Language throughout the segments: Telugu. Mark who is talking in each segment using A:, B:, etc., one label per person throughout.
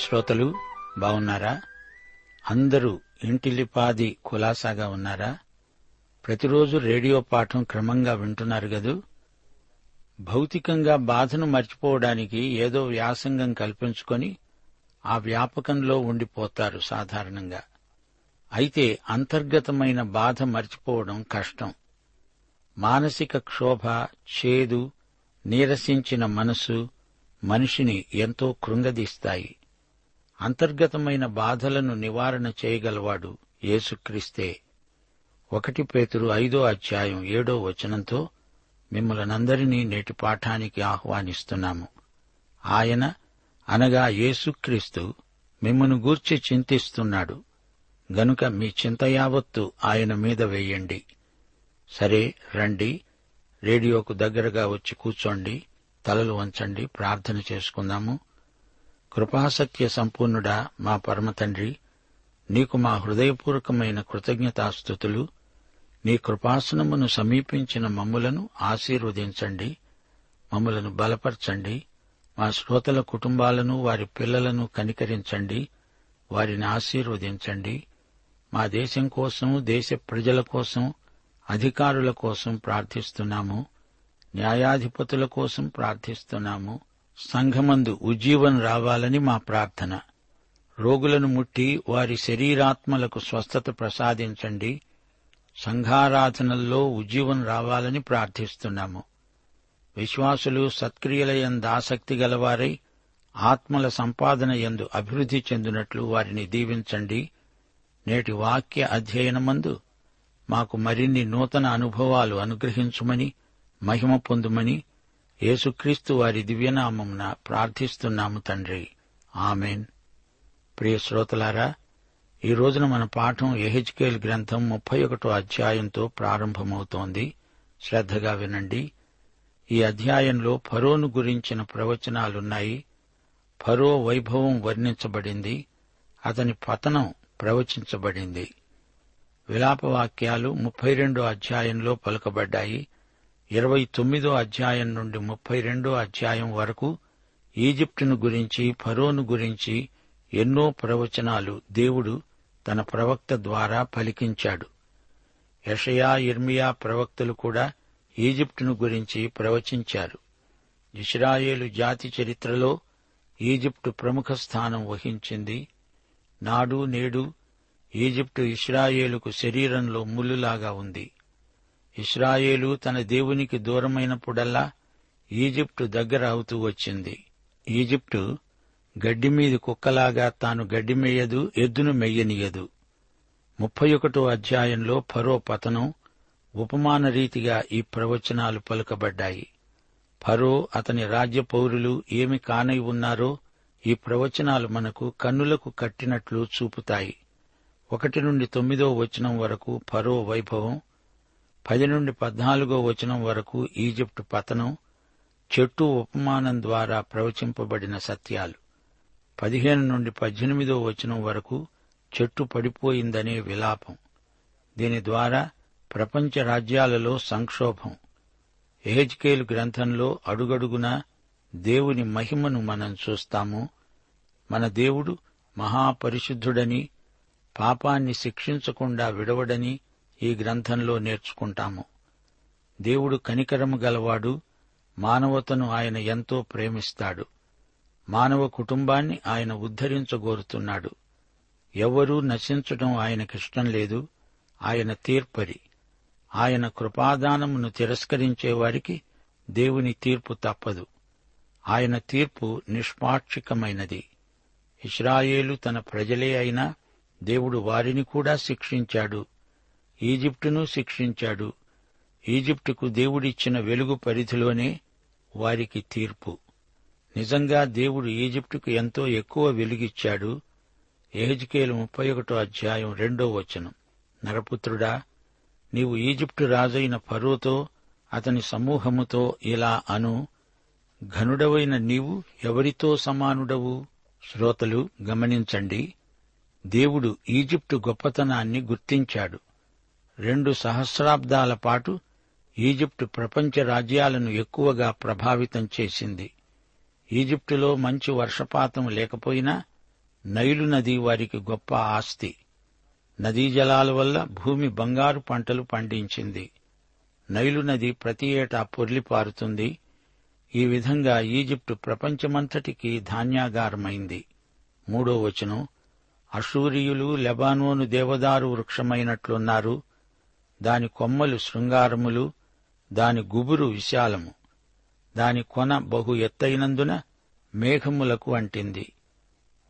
A: శ్రోతలు బాగున్నారా అందరూ ఇంటిలిపాది కులాసాగా ఉన్నారా? ప్రతిరోజు రేడియో పాఠం క్రమంగా వింటున్నారు గదూ. భౌతికంగా బాధను మర్చిపోవడానికి ఏదో వ్యాసంగం కల్పించుకొని ఆ వ్యాపకంలో ఉండిపోతారు సాధారణంగా. అయితే అంతర్గతమైన బాధ మర్చిపోవడం కష్టం. మానసిక క్షోభ చేదు నీరసించిన మనసు మనిషిని ఎంతో కృంగదీస్తాయి. అంతర్గతమైన బాధలను నివారణ చేయగలవాడు యేసుక్రీస్తే. ఒకటి పేతురు ఐదో అధ్యాయం ఏడో వచనంతో మిమ్మలనందరినీ నేటి పాఠానికి ఆహ్వానిస్తున్నాము. ఆయన అనగా యేసుక్రీస్తు మిమ్మను గూర్చి చింతిస్తున్నాడు. గనుక మీ చింత యావత్తు ఆయన మీద వేయండి. సరే రండి రేడియోకు దగ్గరగా వచ్చి కూర్చోండి తలలు వంచండి ప్రార్థన చేసుకుందాము. కృపాసత్య సంపూర్ణుడా మా పరమతండ్రి నీకు మా హృదయపూర్వకమైన కృతజ్ఞతాస్థుతులు నీ కృపాసనమును సమీపించిన మమ్ములను ఆశీర్వదించండి మమ్ములను బలపరచండి మా శ్రోతల కుటుంబాలను వారి పిల్లలను కనికరించండి వారిని ఆశీర్వదించండి. మా దేశం కోసం దేశ ప్రజల కోసం అధికారుల కోసం ప్రార్థిస్తున్నాము న్యాయాధిపతుల కోసం ప్రార్థిస్తున్నాము. సంఘమందు ఉజ్జీవం రావాలని మా ప్రార్థన. రోగులను ముట్టి వారి శరీరాత్మలకు స్వస్థత ప్రసాదించండి. సంఘారాధనల్లో ఉజ్జీవం రావాలని ప్రార్థిస్తున్నాము. విశ్వాసులు సత్క్రియలయందు ఆసక్తి గలవారై ఆత్మల సంపాదన యందు అభివృద్ధి చెందినట్లు వారిని దీవించండి. నేటి వాక్య అధ్యయనమందు మాకు మరిన్ని నూతన అనుభవాలు అనుగ్రహించుమని మహిమ పొందుమని యేసుక్రీస్తు వారి దివ్యనామమున ప్రార్థిస్తున్నాము తండ్రి. ఆమెన్. ప్రియ శ్రోతలారా ఈ రోజున మన పాఠం ఎహెచ్కేల్ గ్రంథం ముప్పై ఒకటో అధ్యాయంతో ప్రారంభమవుతోంది. శ్రద్ధగా వినండి. ఈ అధ్యాయంలో ఫరోను గురించిన ప్రవచనాలున్నాయి. ఫరో వైభవం వర్ణించబడింది. అతని పతనం ప్రవచించబడింది. విలాపవాక్యాలు ముప్పై రెండో అధ్యాయంలో పలుకబడ్డాయి. ఇరవై తొమ్మిదో అధ్యాయం నుండి ముప్పై రెండో అధ్యాయం వరకు ఈజిప్టును గురించి ఫరోను గురించి ఎన్నో ప్రవచనాలు దేవుడు తన ప్రవక్త ద్వారా పలికించాడు. యషయా ఇర్మియా ప్రవక్తలు కూడా ఈజిప్టును గురించి ప్రవచించారు. ఇస్రాయేలు జాతి చరిత్రలో ఈజిప్టు ప్రముఖ స్థానం వహించింది. నాడు నేడు ఈజిప్టు ఇస్రాయేలుకు శరీరంలో ముల్లులాగా ఉంది. ఇస్రాయేలు తన దేవునికి దూరమైనప్పుడల్లా ఈజిప్టు దగ్గర అవుతూ వచ్చింది. ఈజిప్టు గడ్డి మీద కుక్కలాగా తాను గడ్డిమేయదు ఎద్దును మెయ్యనీయదు ముప్పై ఒకటో అధ్యాయంలో ఫరో పతనం ఉపమాన రీతిగా ఈ ప్రవచనాలు పలుకబడ్డాయి. ఫరో అతని రాజ్య పౌరులు ఏమి కానై ఉన్నారో ఈ ప్రవచనాలు మనకు కన్నులకు కట్టినట్లు చూపుతాయి. ఒకటి నుండి తొమ్మిదో వచనం వరకు ఫరో వైభవం పది నుండి పద్నాలుగో వచనం వరకు ఈజిప్టు పతనం చెట్టు ఉపమానం ద్వారా ప్రవచింపబడిన సత్యాలు. పదిహేను నుండి పద్దెనిమిదో వచనం వరకు చెట్టు పడిపోయిందనే విలాపం. దీని ద్వారా ప్రపంచ రాజ్యాలలో సంక్షోభం. ఎహెజ్కేలు గ్రంథంలో అడుగడుగునా దేవుని మహిమను మనం చూస్తాము. మన దేవుడు మహాపరిశుద్ధుడని పాపాన్ని శిక్షించకుండా విడవడని ఈ గ్రంథంలో నేర్చుకుంటాము. దేవుడు కనికరము గలవాడు మానవతను ఆయన ఎంతో ప్రేమిస్తాడు. మానవ కుటుంబాన్ని ఆయన ఉద్ధరించగోరుతున్నాడు. ఎవ్వరూ నశించడం ఆయనకిష్టం లేదు ఆయన తీర్పరి. ఆయన కృపాదానమును తిరస్కరించేవారికి దేవుని తీర్పు తప్పదు. ఆయన తీర్పు నిష్పాక్షికమైనది. ఇస్రాయేలు తన ప్రజలే అయినా దేవుడు వారిని కూడా శిక్షించాడు. ఈజిప్టును శిక్షించాడు. ఈజిప్టుకు దేవుడిచ్చిన వెలుగు పరిధిలోనే వారికి తీర్పు. నిజంగా దేవుడు ఈజిప్టుకు ఎంతో ఎక్కువ వెలుగిచ్చాడు. ఎహజ్కేలు ముప్పై ఒకటో అధ్యాయం రెండో వచనం. నరపుత్రుడా నీవు ఈజిప్టు రాజైన ఫరోతో అతని సమూహముతో ఇలా అను. ఘనుడవైన నీవు ఎవరితో సమానుడవు? శ్రోతలు గమనించండి. దేవుడు ఈజిప్టు గొప్పతనాన్ని గుర్తించాడు. రెండు సహస్రాబ్దాల పాటు ఈజిప్టు ప్రపంచ రాజ్యాలను ఎక్కువగా ప్రభావితం చేసింది. ఈజిప్టులో మంచి వర్షపాతం లేకపోయినా నైలు నది వారికి గొప్ప ఆస్తి. నదీ జలాల వల్ల భూమి బంగారు పంటలు పండించింది. నైలు నది ప్రతి ఏటా పొర్లిపారుతుంది. ఈ విధంగా ఈజిప్టు ప్రపంచమంతటికి ధాన్యాగారమైంది. మూడో వచనం అషూరియులు లెబానోను దేవదారు వృక్షమైనట్లున్నారు. దాని కొమ్మలు శృంగారములు దాని గుబురు విశాలము. దాని కొన బహు ఎత్తైనందున మేఘములకు అంటింది.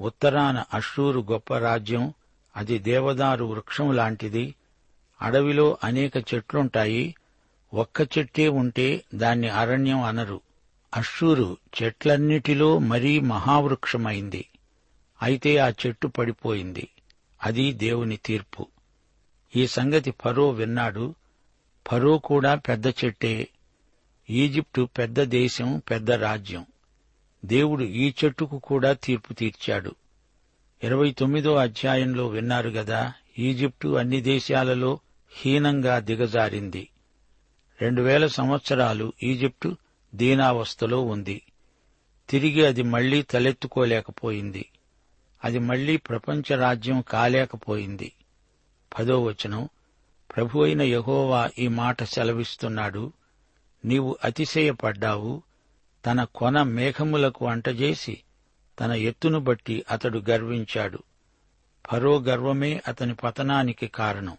A: ఉత్తరాన అషూరు గొప్ప రాజ్యం అది దేవదారు వృక్షం లాంటిది. అడవిలో అనేక చెట్లుంటాయి. ఒక్క చెట్టే ఉంటే దాన్ని అరణ్యం అనరు. అషూరు చెట్లన్నిటిలో మరీ మహావృక్షమైంది. అయితే ఆ చెట్టు పడిపోయింది. అది దేవుని తీర్పు. ఈ సంగతి ఫరో విన్నాడు. ఫరో కూడా పెద్ద చెట్టే. ఈజిప్టు పెద్ద దేశం పెద్ద రాజ్యం. దేవుడు ఈ చెట్టుకు కూడా తీర్పు తీర్చాడు. ఇరవై తొమ్మిదో అధ్యాయంలో విన్నారు గదా ఈజిప్టు అన్ని దేశాలలో హీనంగా దిగజారింది. రెండు వేల సంవత్సరాలు ఈజిప్టు దీనావస్థలో ఉంది. తిరిగి అది మళ్ళీ తలెత్తుకోలేకపోయింది. అది మళ్ళీ ప్రపంచ రాజ్యం కాలేకపోయింది. పదో వచనం ప్రభు అయిన యహోవా ఈ మాట సెలవిస్తున్నాడు నీవు అతిశయపడ్డావు తన కొన మేఘములకు అంటజేసి తన ఎత్తును బట్టి అతడు గర్వించాడు. ఫరో గర్వమే అతని పతనానికి కారణం.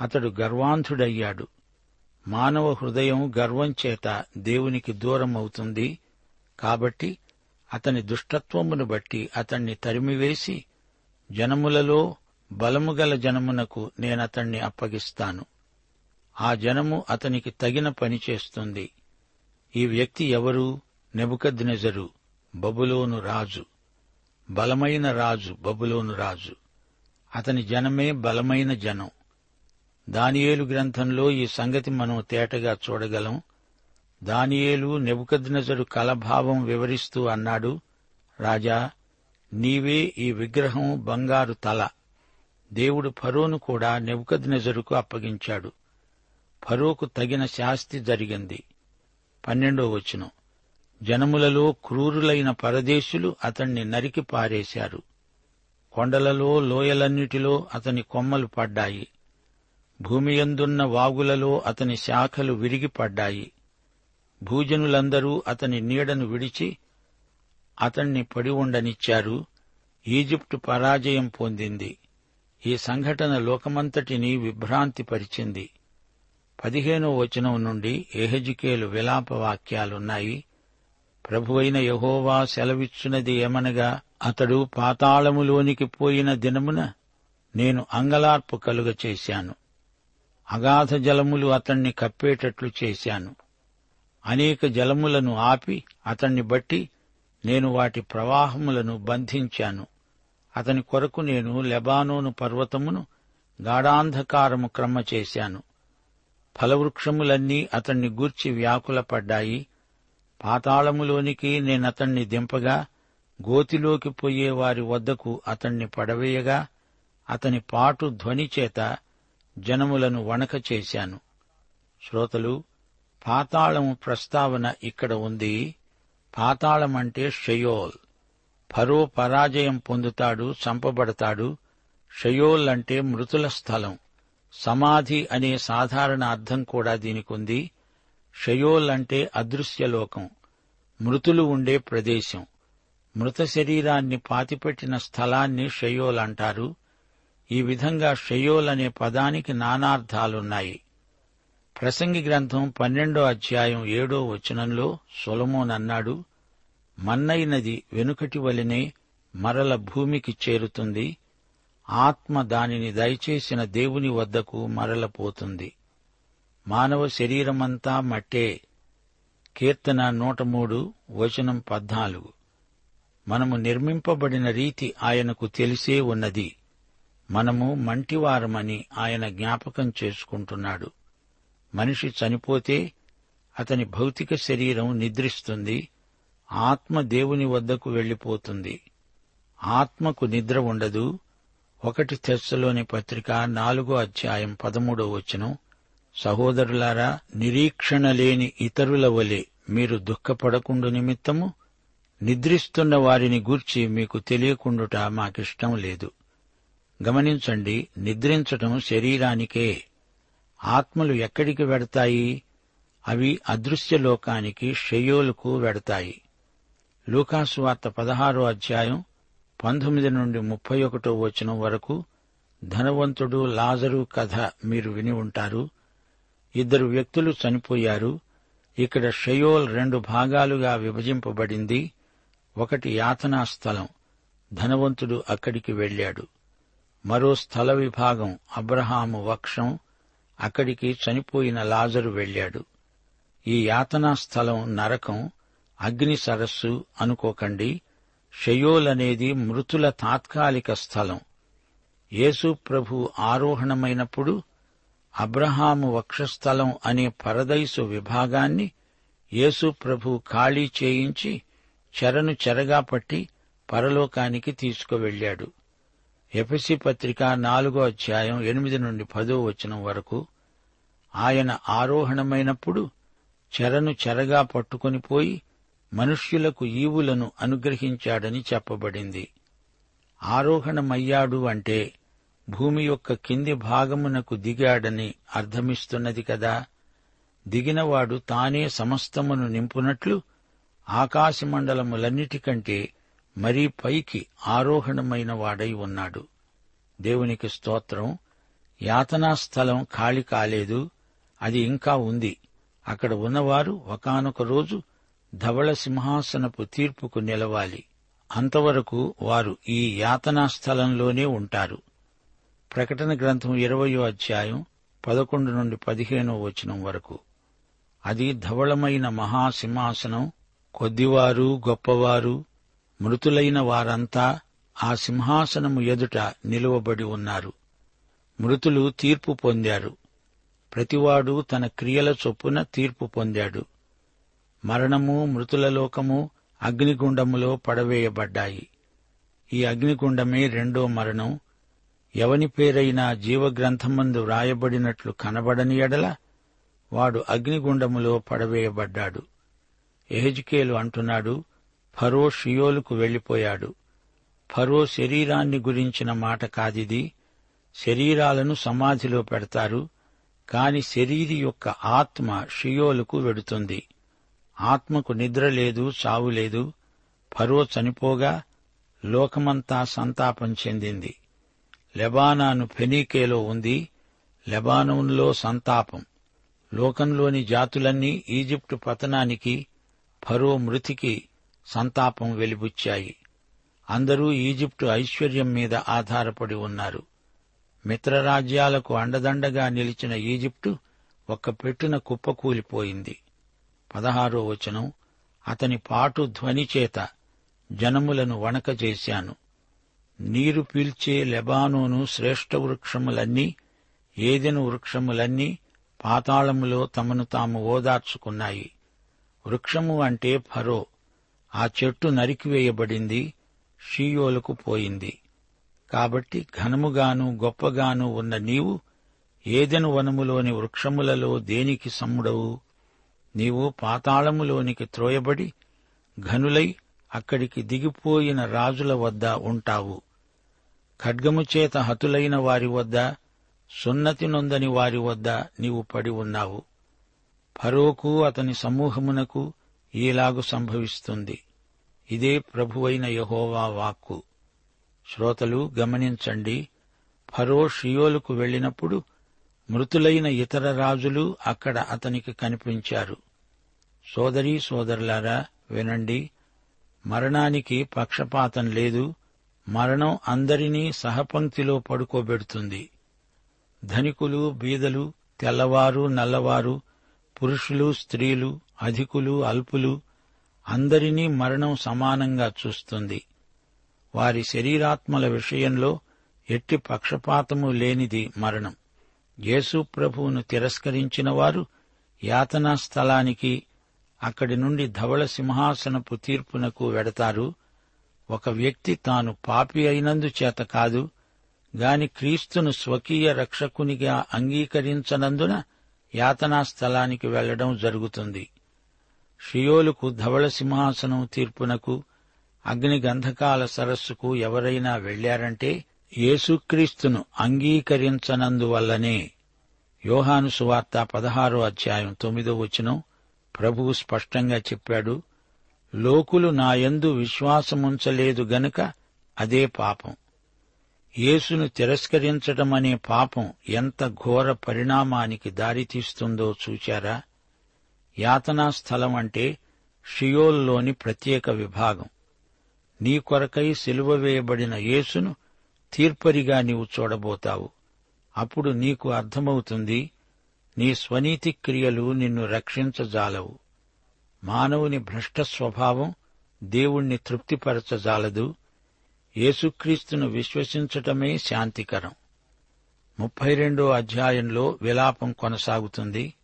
A: అతడు గర్వాంధుడయ్యాడు. మానవ హృదయం గర్వం చేత దేవునికి దూరమవుతుంది కాబట్టి అతని దుష్టత్వమును బట్టి అతణ్ణి తరిమివేసి జనములలో బలముగల జనమునకు నేనతణ్ణి అప్పగిస్తాను. ఆ జనము అతనికి తగిన పని చేస్తుంది. ఈ వ్యక్తి ఎవరు? నెబుకద్నెజరు బబులోను రాజు. బలమైన రాజు బబులోను రాజు. అతని జనమే బలమైన జనం. దానియేలు గ్రంథంలో ఈ సంగతి మనం తేటగా చూడగలం. దానియేలు నెబుకద్నెజరు కలభావం వివరిస్తూ అన్నాడు రాజా నీవే ఈ విగ్రహం బంగారు తల. దేవుడు ఫరోను కూడా నెబుకద్నెజరుకు అప్పగించాడు. ఫరోకు తగిన శాస్తి జరిగింది. పన్నెండో వచనం. జనములలో క్రూరులైన పరదేశులు అతణ్ణి నరికి పారేశారు. కొండలలో లోయలన్నిటిలో అతని కొమ్మలు పడ్డాయి. భూమియందున్న వాగులలో అతని శాఖలు విరిగిపడ్డాయి. భూజనులందరూ అతని నీడను విడిచి అతణ్ణి పడి ఉండనిచ్చారు. ఈజిప్టు పరాజయం పొందింది. ఈ సంఘటన లోకమంతటిని విభ్రాంతి పరిచింది. పదిహేనో వచనం నుండి ఏహజికేలు విలాప వాక్యాలున్నాయి. ప్రభువైన యహోవా సెలవిచ్చినది ఏమనగా అతడు పాతాళములోనికి పోయిన దినమున నేను అంగలార్పు కలుగ చేశాను. అగాధ జలములు అతణ్ణి కప్పేటట్లు చేశాను. అనేక జలములను ఆపి అతన్ని బట్టి నేను వాటి ప్రవాహములను బంధించాను. అతని కొరకు నేను లెబానోను పర్వతమును గాఢాంధకారము క్రమ చేశాను ఫలవృక్షములన్నీ అతన్ని గూర్చి వ్యాకులపడ్డాయి. పాతాళములోనికి నేనతణ్ణి దింపగా గోతిలోకి పోయే వారి వద్దకు అతణ్ణి పడవేయగా అతని పాటు ధ్వని చేత జనములను వణక చేశాను. శ్రోతలు పాతాళము ప్రస్తావన ఇక్కడ ఉంది. పాతాళమంటే షయోల్. ఫరో పరాజయం పొందుతాడు చంపబడతాడు. షయోల్ అంటే మృతుల స్థలం. సమాధి అనే సాధారణ అర్థం కూడా దీనికుంది. షయోల్ అంటే అదృశ్యలోకం. మృతులు ఉండే ప్రదేశం. మృత శరీరాన్ని పాతిపెట్టిన స్థలాన్ని షయోల్ అంటారు. ఈ విధంగా షయోల్ అనే పదానికి నానార్థాలున్నాయి. ప్రసంగి గ్రంథం పన్నెండో అధ్యాయం ఏడో వచనంలో సొలమోన్ అన్నాడు మన్నైనది వెనుకటి వలనే మరల భూమికి చేరుతుంది. ఆత్మ దానిని దయచేసిన దేవుని వద్దకు మరలపోతుంది. మానవ శరీరమంతా మట్టే. కీర్తన నూట మూడు వచనం పద్నాలుగు. మనము నిర్మింపబడిన రీతి ఆయనకు తెలిసే ఉన్నది. మనము మంటివారమని ఆయన జ్ఞాపకం చేసుకుంటున్నాడు. మనిషి చనిపోతే అతని భౌతిక శరీరం నిద్రిస్తుంది. ఆత్మ దేవుని వద్దకు వెళ్ళిపోతుంది ఆత్మకు నిద్ర ఉండదు. ఒకటి తెస్సలోని పత్రిక నాలుగో అధ్యాయం పదమూడో వచనం. సహోదరులారా నిరీక్షణ లేని ఇతరుల వలె మీరు దుఃఖపడకుండు నిమిత్తము నిద్రిస్తున్న వారిని గూర్చి మీకు తెలియకుండుట మాకిష్టం లేదు. గమనించండి నిద్రించటం శరీరానికే. ఆత్మలు ఎక్కడికి వెడతాయి? అవి అదృశ్య లోకానికి షయోలుకు వెడతాయి. లూకాసు వార్త పదహారో అధ్యాయం పంతొమ్మిది నుండి ముప్పై ఒకటో వచనం వరకు ధనవంతుడు లాజరు కథ మీరు విని ఉంటారు. ఇద్దరు వ్యక్తులు చనిపోయారు. ఇక్కడ షయోల్ రెండు భాగాలుగా విభజింపబడింది. ఒకటి యాతనా స్థలం ధనవంతుడు అక్కడికి వెళ్ళాడు. మరో స్థల విభాగం అబ్రహాము వక్షం అక్కడికి చనిపోయిన లాజరు వెళ్ళాడు. ఈ యాతనా స్థలం నరకం అగ్ని సరస్సు అనుకోకండి. షయోల్ అనేది మృతుల తాత్కాలిక స్థలం. యేసు ప్రభు ఆరోహణమైనప్పుడు అబ్రహాము వక్షస్థలం అనే పరదైసు విభాగాన్ని యేసు ప్రభు ఖాళీ చేయించి చెరను చెరగా పట్టి పరలోకానికి తీసుకువెళ్ళాడు ఎఫెసి పత్రిక నాలుగో అధ్యాయం ఎనిమిది నుండి పదో వచనం వరకు ఆయన ఆరోహణమైనప్పుడు చెరను చెరగా పట్టుకుని పోయి మనుష్యులకు ఈవులను అనుగ్రహించాడని చెప్పబడింది. ఆరోహణమయ్యాడు అంటే భూమి యొక్క కింది భాగమునకు దిగాడని అర్థమిస్తున్నది కదా. దిగినవాడు తానే సమస్తమును నింపునట్లు ఆకాశమండలములన్నిటికంటే మరీ పైకి ఆరోహణమైన వాడై ఉన్నాడు. దేవునికి స్తోత్రం యాతనా స్థలం ఖాళీ కాలేదు అది ఇంకా ఉంది. అక్కడ ఉన్నవారు ఒకానొక రోజు ధవళ సింహాసనపు తీర్పుకు నిలవాలి. అంతవరకు వారు ఈ యాతనా స్థలంలోనే ఉంటారు. ప్రకటన గ్రంథం ఇరవయో అధ్యాయం పదకొండు నుండి పదిహేనో వచనం వరకు. అది ధవళమైన మహాసింహాసనం. కొద్దివారు గొప్పవారు మృతులైన వారంతా ఆ సింహాసనము ఎదుట నిలువబడి ఉన్నారు. మృతులు తీర్పు పొందారు. ప్రతివాడు తన క్రియల చొప్పున తీర్పు పొందాడు. మరణము మృతుల లోకము అగ్నిగుండములో పడవేయబడ్డాయి. ఈ అగ్నిగుండమే రెండో మరణం. ఎవని పేరైనా జీవగ్రంథమందు వ్రాయబడినట్లు కనబడని ఎడల వాడు అగ్నిగుండములో పడవేయబడ్డాడు. ఎహెజ్కేలు అంటున్నాడు ఫరో షియోలుకు వెళ్ళిపోయాడు ఫరో శరీరాన్ని గురించిన మాట కాదిది. శరీరాలను సమాధిలో పెడతారు కాని శరీరి యొక్క ఆత్మ షియోలుకు వెడుతుంది. ఆత్మకు నిద్ర లేదు చావు లేదు. ఫరో చనిపోగా లోకమంతా సంతాపం చెందింది. లెబానాను ఫెనీకేలో ఉంది. లెబానోన్లో సంతాపం. లోకంలోని జాతులన్నీ ఈజిప్టు పతనానికి ఫరో మృతికి సంతాపం వెలిబుచ్చాయి. అందరూ ఈజిప్టు ఐశ్వర్యం మీద ఆధారపడి ఉన్నారు. మిత్రరాజ్యాలకు అండదండగా నిలిచిన ఈజిప్టు ఒక్క పెట్టున కుప్పకూలిపోయింది. పదహారో వచనం అతని పాటు ధ్వనిచేత జనములను వణకజేశాను నీరు పీల్చే లెబానోను శ్రేష్ఠ వృక్షములన్నీ ఏదెను వృక్షములన్నీ పాతాళములో తమను తాము ఓదార్చుకున్నాయి. వృక్షము అంటే ఫరో. ఆ చెట్టు నరికివేయబడింది షీయోలకు పోయింది. కాబట్టి ఘనముగాను గొప్పగాను ఉన్న నీవు ఏదెను వనములోని వృక్షములలో దేనికి సమ్ముడవు? నీవు పాతాళములోనికి త్రోయబడి ఘనులై అక్కడికి దిగిపోయిన రాజుల వద్ద ఉంటావు. ఖడ్గము చేత హతులైన వారి వద్ద సున్నతి నొందని వారి వద్ద నీవు పడి ఉన్నావు. ఫరోకు అతని సమూహమునకు ఈలాగు సంభవిస్తుంది. ఇదే ప్రభువైన యహోవా వాక్కు. శ్రోతలు గమనించండి ఫరో షియోలుకు వెళ్ళినప్పుడు మృతులైన ఇతర రాజులు అక్కడ అతనికి కనిపించారు. సోదరీ సోదరులారా వినండి. మరణానికి పక్షపాతం లేదు. మరణం అందరినీ సహపంక్తిలో పడుకోబెడుతుంది. ధనికులు బీదలు తెల్లవారు నల్లవారు పురుషులు స్త్రీలు అధికులు అల్పులు అందరినీ మరణం సమానంగా చూస్తుంది. వారి శరీరాత్మల విషయంలో ఎట్టి పక్షపాతము లేనిది మరణం. యేసు ప్రభువును తిరస్కరించిన వారు యాతనా స్థలానికి అక్కడి నుండి ధవళ సింహాసనపు తీర్పునకు వెడతారు. ఒక వ్యక్తి తాను పాపి అయినందు చేత కాదు గాని క్రీస్తును స్వకీయ రక్షకునిగా అంగీకరించనందున యాతనా స్థలానికి వెళ్ళడం జరుగుతుంది. షియోలుకు ధవళ సింహాసనం తీర్పునకు అగ్నిగంధకాల సరస్సుకు ఎవరైనా వెళ్ళారంటే యేసుక్రీస్తును అంగీకరించనందువల్లనే. యోహాను సువార్త పదహారో అధ్యాయం తొమ్మిదో వచనం ప్రభువు స్పష్టంగా చెప్పాడు లోకులు నాయందు విశ్వాసముంచలేదు గనుక అదే పాపం. యేసును తిరస్కరించటమనే పాపం ఎంత ఘోర పరిణామానికి దారితీస్తుందో చూచారా? యాతనా స్థలం అంటే షియోల్లోని ప్రత్యేక విభాగం. నీ కొరకై సిలువ వేయబడిన యేసును తీర్పరిగా నీవు చూడబోతావు. అప్పుడు నీకు అర్థమవుతుంది నీ స్వనీతి క్రియలు నిన్ను రక్షించజాలవు. మానవుని భ్రష్ట స్వభావం దేవుణ్ణి తృప్తిపరచజాలదు. యేసుక్రీస్తును విశ్వసించటమే శాంతికరం. ముప్పై రెండో అధ్యాయంలో విలాపం కొనసాగుతుంది.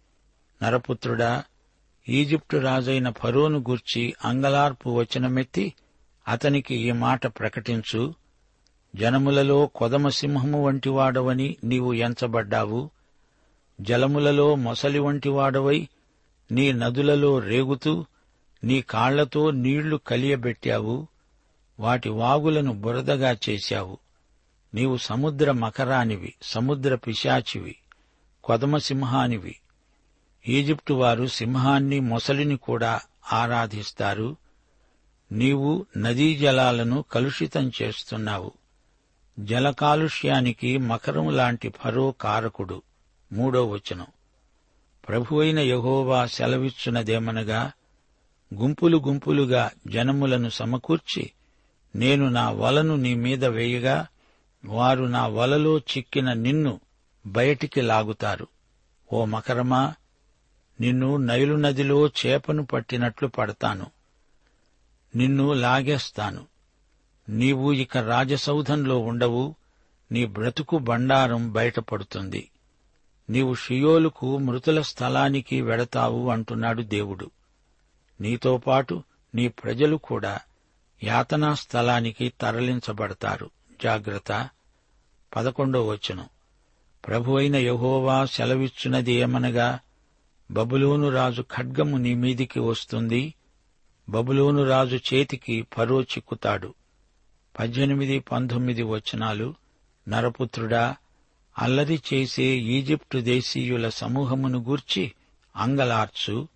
A: నరపుత్రుడా ఈజిప్టు రాజైన ఫరోను గూర్చి అంగలార్పు వచనమెత్తి అతనికి ఈ మాట ప్రకటించు. జనములలో కొదమ సింహము వంటివాడవని నీవు ఎంచబడ్డావు. జలములలో మొసలి వంటివాడవై నీ నదులలో రేగుతూ నీ కాళ్ళతో నీళ్ళు కలియబెట్టావు. వాటి వాగులను బురదగా చేశావు. నీవు సముద్ర మకరానివి సముద్ర పిశాచివి కొదమ సింహానివి. ఈజిప్టు వారు సింహాన్ని మొసలిని కూడా ఆరాధిస్తారు. నీవు నదీ జలాలను కలుషితం చేస్తున్నావు. జల కాలుష్యానికి మకరం లాంటి ఫరో కారకుడు. మూడో వచనం. ప్రభువైన యహోవా సెలవిచ్చునదేమనగా గుంపులు గుంపులుగా జనములను సమకూర్చి నేను నా వలను నీ మీద వేయగా వారు నా వలలో చిక్కిన నిన్ను బయటికి లాగుతారు. ఓ మకరమా నిన్ను నైలు నదిలో చేపను పట్టినట్లు పడతాను. నిన్ను లాగేస్తాను. నీవు ఇక రాజసౌధంలో ఉండవు నీ బ్రతుకు బండారం బయటపడుతుంది. నీవు షియోలుకు మృతుల స్థలానికి వెడతావు అంటున్నాడు దేవుడు. నీతో పాటు నీ ప్రజలు కూడా యాతనా స్థలానికి తరలించబడతారు. జాగ్రత్త. పదకొండో వచనం. ప్రభు అయిన యహోవా సెలవిచ్చున్నది ఏమనగా బబులోను రాజు ఖడ్గము నీ మీదికి వస్తుంది. బబులోను రాజు చేతికి పరో చిక్కుతాడు. పద్దెనిమిది పంతొమ్మిది వచనాలు. నరపుత్రుడా అల్లరి చేసే ఈజిప్టు దేశీయుల సమూహమును గూర్చి అంగలార్చు.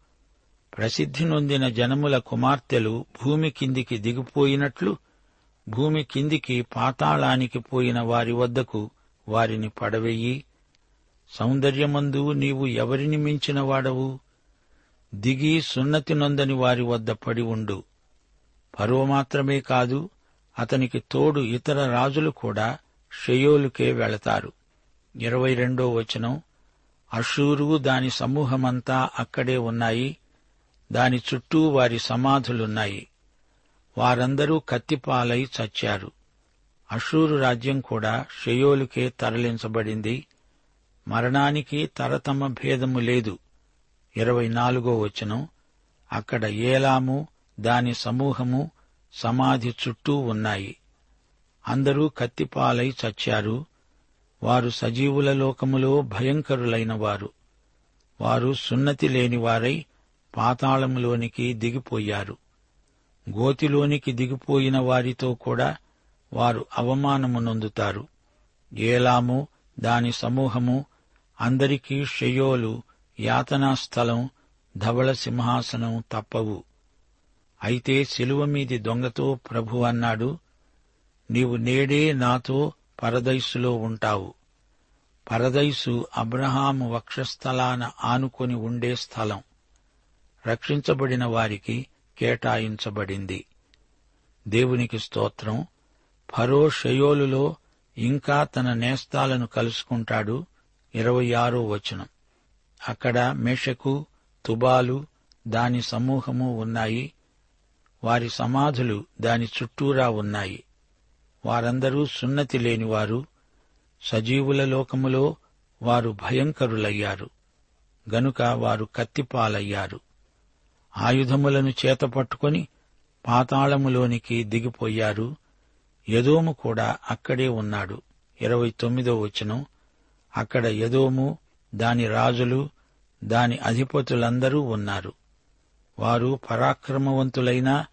A: ప్రసిద్ధి నొందిన జనముల కుమార్తెలు భూమి కిందికి దిగిపోయినట్లు భూమి కిందికి పాతాళానికి పోయిన వారి వద్దకు వారిని పడవెయ్యి సౌందర్యమందు నీవు ఎవరిని మించిన వాడవు? దిగి సున్నతి నొందని వారి వద్ద పడి ఉండు. పరువ మాత్రమే కాదు అతనికి తోడు ఇతర రాజులు కూడా షయోలుకే వెళతారు. ఇరవై రెండో వచనం అషూరు దాని సమూహమంతా అక్కడే ఉన్నాయి. దాని చుట్టూ వారి సమాధులున్నాయి. వారందరూ కత్తిపాలై చచ్చారు. అషూరు రాజ్యం కూడా షయోలుకే తరలించబడింది. మరణానికి తరతమ భేదము లేదు. ఇరవై నాలుగో వచనం అక్కడ ఏలాము దాని సమూహము సమాధి చుట్టూ ఉన్నాయి. అందరూ కత్తిపాలై చచ్చారు. వారు సజీవుల లోకములో భయంకరులైన వారు వారు సున్నతి లేనివారై పాతాళములోనికి దిగిపోయారు. గోతిలోనికి దిగిపోయిన వారితో కూడా వారు అవమానము నొందుతారు. ఏలాము దాని సమూహము అందరికీ షయోలు యాతనా స్థలం ధవళ సింహాసనం తప్పవు. అయితే శిలువ మీది దొంగతో ప్రభు అన్నాడు నీవు నేడే నాతో పరదైసులో ఉంటావు. పరదైసు అబ్రహాము వక్షస్థలాన ఆనుకొని ఉండే స్థలం. రక్షించబడిన వారికి కేటాయించబడింది. దేవునికి స్తోత్రం. ఫరో షయోలులో ఇంకా తన నేస్తాలను కలుసుకుంటాడు ఇరవై ఆరో వచనం. అక్కడ మేషకు తుబాలు దాని సమూహము ఉన్నాయి. వారి సమాధులు దాని చుట్టూరా ఉన్నాయి. వారందరూ సున్నతి లేనివారు సజీవుల లోకములో వారు భయంకరులయ్యారు. గనుక వారు కత్తిపాలయ్యారు. ఆయుధములను చేతపట్టుకొని పాతాళములోనికి దిగిపోయారు. యదోము కూడా అక్కడే ఉన్నాడు. ఇరవై తొమ్మిదో వచనం. అక్కడ యదోము దాని రాజులు దాని అధిపతులందరూ ఉన్నారు. వారు పరాక్రమవంతులైన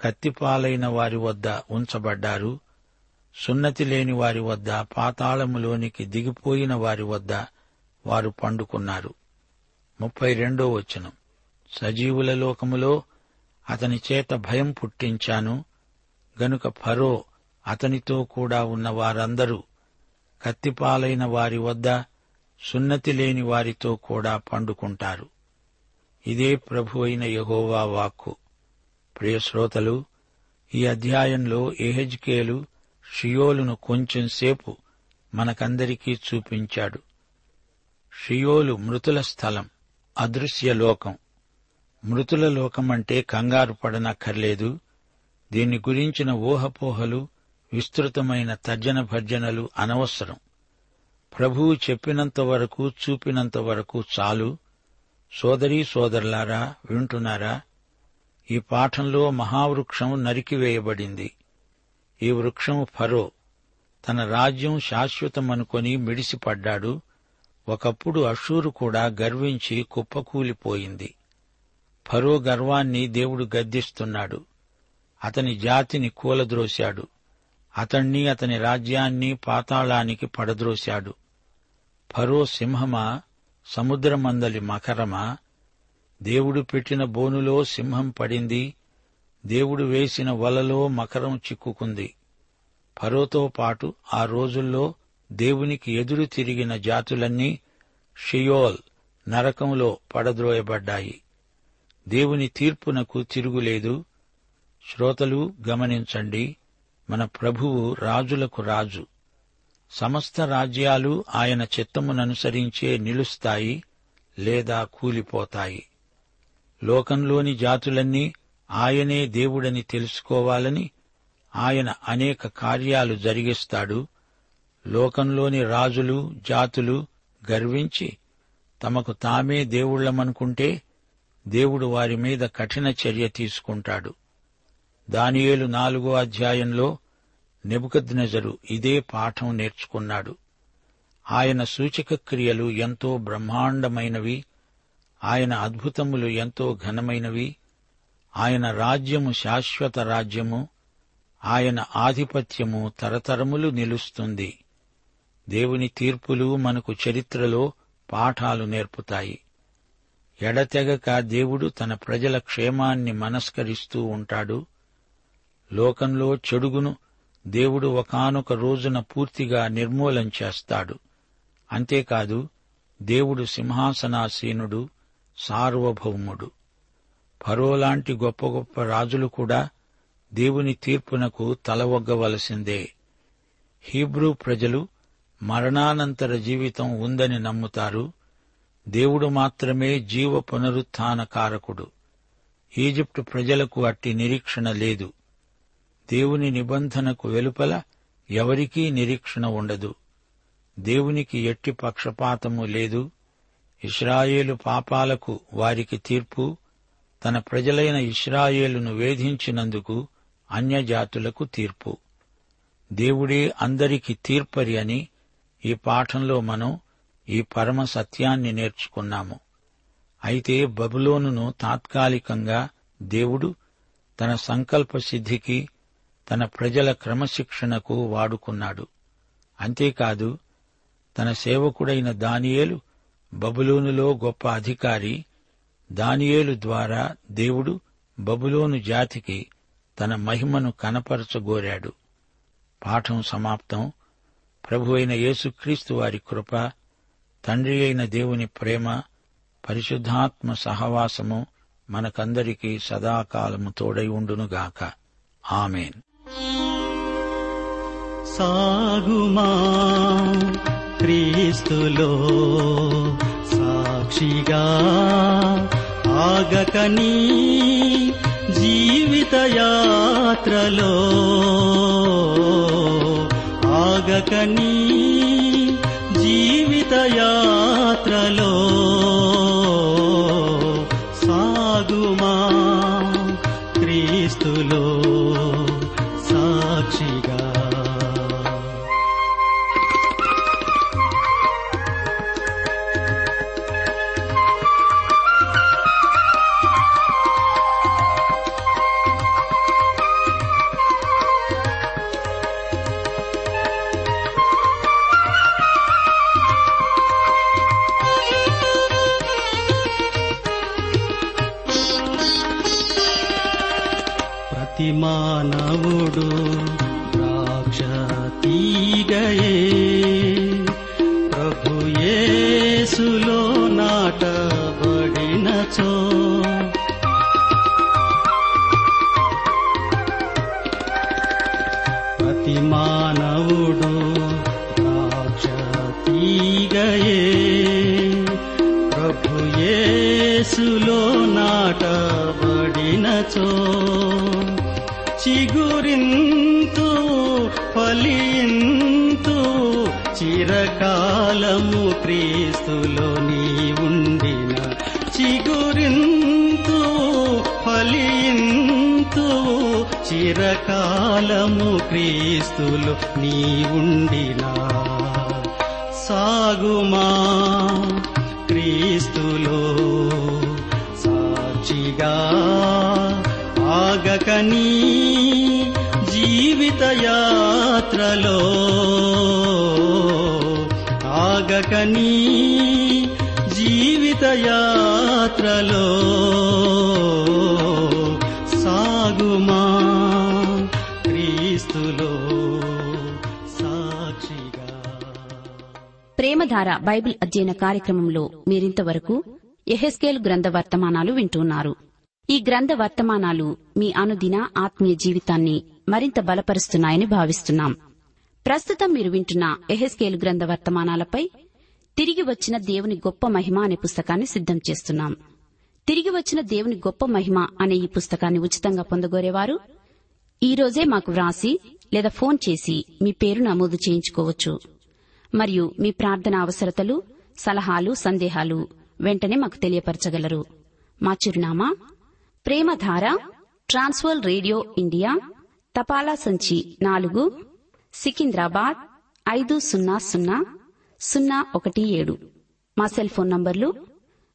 A: కత్తిపాలైన వారి వద్ద ఉంచబడ్డారు. సున్నతి లేని వారి వద్ద పాతాళములోనికి దిగిపోయిన వారి వద్ద వారు పండుకున్నారు. ముప్పై రెండో వచనం. సజీవుల లోకములో అతని చేత భయం పుట్టించాను. గనుక ఫరో అతనితో కూడా ఉన్న వారందరూ కత్తిపాలైన వారి వద్ద సున్నతి లేని వారితో కూడా పండుకుంటారు. ఇదే ప్రభు అయిన యహోవా వాక్కు. ప్రియశ్రోతలు ఈ అధ్యాయంలో ఎహెజ్కేలు షియోలును కొంచెం సేపు మనకందరికీ చూపించాడు. షియోలు మృతుల స్థలం అదృశ్య లోకం. మృతుల లోకమంటే కంగారు పడనక్కర్లేదు. దీన్ని గురించిన ఊహపోహలు విస్తృతమైన తర్జన భర్జనలు అనవసరం. ప్రభువు చెప్పినంత వరకు చూపినంత వరకు చాలు. సోదరీ సోదరులారా వింటున్నారా? ఈ పాఠంలో మహావృక్షం నరికివేయబడింది. ఈ వృక్షం ఫరో. తన రాజ్యం శాశ్వతమనుకొని మిడిసిపడ్డాడు. ఒకప్పుడు అషూరు కూడా గర్వించి కుప్పకూలిపోయింది. ఫరో గర్వాన్ని దేవుడు గద్దిస్తున్నాడు. అతని జాతిని కూలద్రోశాడు. అతణ్ణి అతని రాజ్యాన్ని పాతాళానికి పడద్రోశాడు. ఫరో సింహమా సముద్రమందలి మకరమా? దేవుడు పెట్టిన బోనులో సింహం పడింది. దేవుడు వేసిన వలలో మకరం చిక్కుకుంది. ఫరోతో పాటు ఆ రోజుల్లో దేవునికి ఎదురు తిరిగిన జాతులన్నీ షియోల్ నరకంలో పడద్రోయబడ్డాయి. దేవుని తీర్పునకు తిరుగులేదు. శ్రోతలు గమనించండి మన ప్రభువు రాజులకు రాజు. సమస్త రాజ్యాలు ఆయన చిత్తముననుసరించే నిలుస్తాయి లేదా కూలిపోతాయి. లోకంలోని జాతులన్నీ ఆయనే దేవుడని తెలుసుకోవాలని ఆయన అనేక కార్యాలు జరిగిస్తాడు. లోకంలోని రాజులు జాతులు గర్వించి తమకు తామే దేవుళ్ళమనుకుంటే దేవుడు వారి మీద కఠిన చర్య తీసుకుంటాడు. దానియేలు నాలుగో అధ్యాయంలో నెబుకద్నెజరు ఇదే పాఠం నేర్చుకున్నాడు. ఆయన సూచక క్రియలు ఎంతో బ్రహ్మాండమైనవి ఆయన అద్భుతములు ఎంతో ఘనమైనవి ఆయన రాజ్యము శాశ్వత రాజ్యము ఆయన ఆధిపత్యము తరతరములు నిలుస్తుంది. దేవుని తీర్పులు మనకు చరిత్రలో పాఠాలు నేర్పుతాయి. ఎడతెగక దేవుడు తన ప్రజల క్షేమాన్ని మనస్కరిస్తూ ఉంటాడు. లోకంలో చెడుగును దేవుడు ఒకానొక రోజున పూర్తిగా నిర్మూలం చేస్తాడు. అంతేకాదు దేవుడు సింహాసనాసీనుడు సార్వభౌముడు. పరోలాంటి గొప్ప గొప్ప రాజులు కూడా దేవుని తీర్పునకు తలవొగ్గవలసిందే. హీబ్రూ ప్రజలు మరణానంతర జీవితం ఉందని నమ్ముతారు. దేవుడు మాత్రమే జీవ పునరుత్థాన కారకుడు ఈజిప్టు ప్రజలకు అట్టి నిరీక్షణ లేదు. దేవుని నిబంధనకు వెలుపల ఎవరికీ నిరీక్షణ ఉండదు. దేవునికి ఎట్టి పక్షపాతము లేదు. ఇస్రాయేలు పాపాలకు వారికి తీర్పు తన ప్రజలైన ఇస్రాయేలును వేధించినందుకు అన్యజాతులకు తీర్పు. దేవుడే అందరికి తీర్పరి అని ఈ పాఠంలో మనం ఈ పరమ సత్యాన్ని నేర్చుకున్నాము. అయితే బబులోనును తాత్కాలికంగా దేవుడు తన సంకల్ప సిద్ధికి తన ప్రజల క్రమశిక్షణకు వాడుకున్నాడు. అంతేకాదు తన సేవకుడైన దానియేలు బబులోనులో గొప్ప అధికారి దానియేలు ద్వారా దేవుడు బబులోను జాతికి తన మహిమను కనపరచగోరాడు. పాఠం సమాప్తం. ప్రభు అయిన యేసుక్రీస్తు వారి కృప తండ్రి అయిన దేవుని ప్రేమ పరిశుద్ధాత్మ సహవాసము మనకందరికీ సదాకాలము తోడై ఉండునుగాక. ఆమెన్.
B: సాగుమా క్రీస్తులో సాక్షిగా ఆగకని జీవిత యాత్రలో ఆగకని జీవిత యాత్రలో యేసులో నాటబడినచో చిగురింతు ఫలింతు చిరకాలము క్రీస్తులో నీ ఉండిన చిగురింతు ఫలింతు చిరకాలము క్రీస్తులో నీ ఉండినా సాగుమా ఆగకని జీవిత యాత్రలో ఆగకని జీవిత యాత్రలో సాగుమా క్రీస్తులో సాక్షిగా.
C: ప్రేమధార బైబిల్ అధ్యయన కార్యక్రమంలో మీరింతవరకు ఎహెస్కేల్ గ్రంథ వర్తమానాలు వింటున్నారు. ఈ గ్రంథ వర్తమానాలు మీ అనుదిన ఆత్మీయ జీవితాన్ని మరింత బలపరుస్తున్నాయని భావిస్తున్నాం. ప్రస్తుతం మీరు వింటున్న ఎహెస్కేల్ గ్రంథ వర్తమానాలపై తిరిగి వచ్చిన దేవుని గొప్ప మహిమ అనే పుస్తకాన్ని సిద్ధం చేస్తున్నాం. తిరిగి వచ్చిన దేవుని గొప్ప మహిమ అనే ఈ పుస్తకాన్ని ఉచితంగా పొందగోరేవారు ఈ రోజే మాకు వ్రాసి లేదా ఫోన్ చేసి మీ పేరు నమోదు చేయించుకోవచ్చు. మరియు మీ ప్రార్థన అవసరతలు సలహాలు సందేహాలు వెంటనే మాకు తెలియపరచగలరు. మా చిరునామా ప్రేమధార ట్రాన్స్వల్ రేడియో ఇండియా తపాలా సంచి నాలుగు సికింద్రాబాద్ ఐదు సున్నా సున్నా సున్నా ఒకటి ఏడు. మా సెల్ ఫోన్ నంబర్లు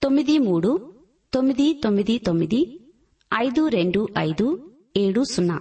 C: తొమ్మిది మూడు తొమ్మిది తొమ్మిది తొమ్మిది ఐదు రెండు ఐదు ఏడు సున్నా.